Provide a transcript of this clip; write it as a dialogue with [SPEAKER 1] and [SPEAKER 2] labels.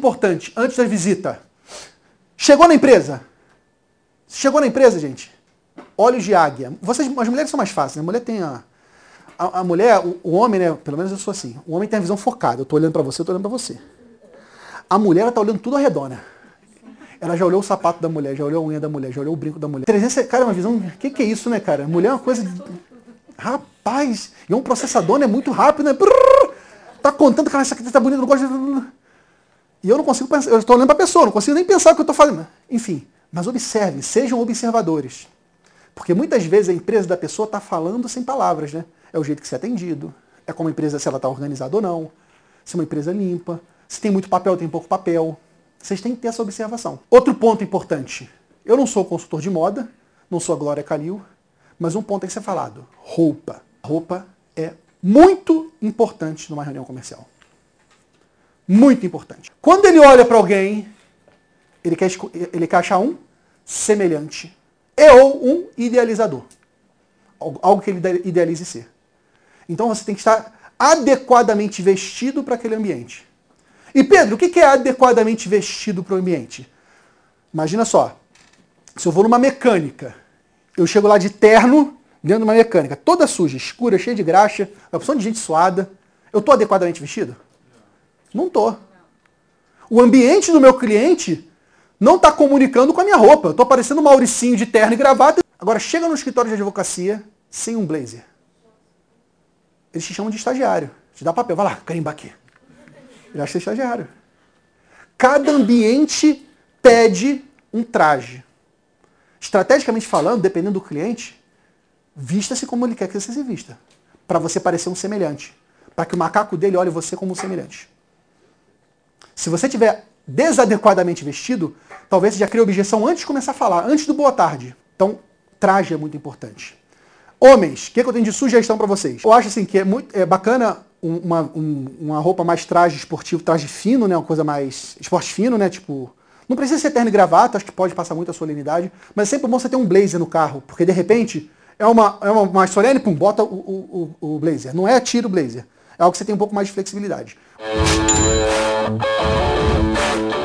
[SPEAKER 1] importante, antes da visita. Chegou na empresa? Chegou na empresa, gente? Olhos de águia. Vocês, as mulheres são mais fáceis, né? A mulher tem a. A, a mulher, o, o, homem, né? Pelo menos eu sou assim. O homem tem a visão focada. Eu tô olhando para você, eu tô olhando para você. A mulher, ela tá olhando tudo ao redor, né? Ela já olhou o sapato da mulher, já olhou a unha da mulher, já olhou o brinco da mulher. 300, cara, é uma visão. O que, que é isso, né, cara? Mulher é uma coisa. Rapaz, e um processador, né? Muito rápido, né? Brrr, tá contando que essa aqui tá bonita, não de. E eu não consigo pensar, eu estou olhando para a pessoa, não consigo nem pensar o que eu estou fazendo. Enfim, mas observe, sejam observadores. Porque muitas vezes a empresa da pessoa está falando sem palavras, né? É o jeito que você é atendido, é como a empresa, se ela está organizada ou não, se é uma empresa limpa, se tem muito papel, tem pouco papel. Vocês têm que ter essa observação. Outro ponto importante. Eu não sou consultor de moda, não sou a Glória Calil, mas um ponto tem que ser falado. Roupa. Roupa é muito importante numa reunião comercial. Muito importante. Quando ele olha para alguém, ele quer, ele quer achar um semelhante. E ou um idealizador. Algo que ele idealize ser. Então você tem que estar adequadamente vestido para aquele ambiente. E Pedro, o que é adequadamente vestido para o ambiente? Imagina só, se eu vou numa mecânica, eu chego lá de terno, dentro de uma mecânica, toda suja, escura, cheia de graxa, uma opção de gente suada, eu estou adequadamente vestido? Não tô. O ambiente do meu cliente não está comunicando com a minha roupa. Estou parecendo um Mauricinho de terno e gravata. Agora chega no escritório de advocacia sem um blazer. Eles te chamam de estagiário. Te dá papel, vai lá, carimba aqui. Ele acha que é estagiário. Cada ambiente pede um traje. Estrategicamente falando, dependendo do cliente, vista-se como ele quer que você se vista. Para você parecer um semelhante. Para que o macaco dele olhe você como um semelhante. Se você tiver desadequadamente vestido, talvez você já crie objeção antes de começar a falar, antes do boa tarde. Então, traje é muito importante. Homens, o que, é que eu tenho de sugestão para vocês? Eu acho assim que é muito é bacana uma, um, uma roupa mais traje esportivo, traje fino, né? Uma coisa mais esporte fino, né? Tipo, não precisa ser terno e gravata, acho que pode passar muita solenidade, mas é sempre bom você ter um blazer no carro, porque de repente é uma, é uma mais solene, pum, bota o, o, o blazer. Não é tiro blazer. É algo que você tem um pouco mais de flexibilidade. Thank you.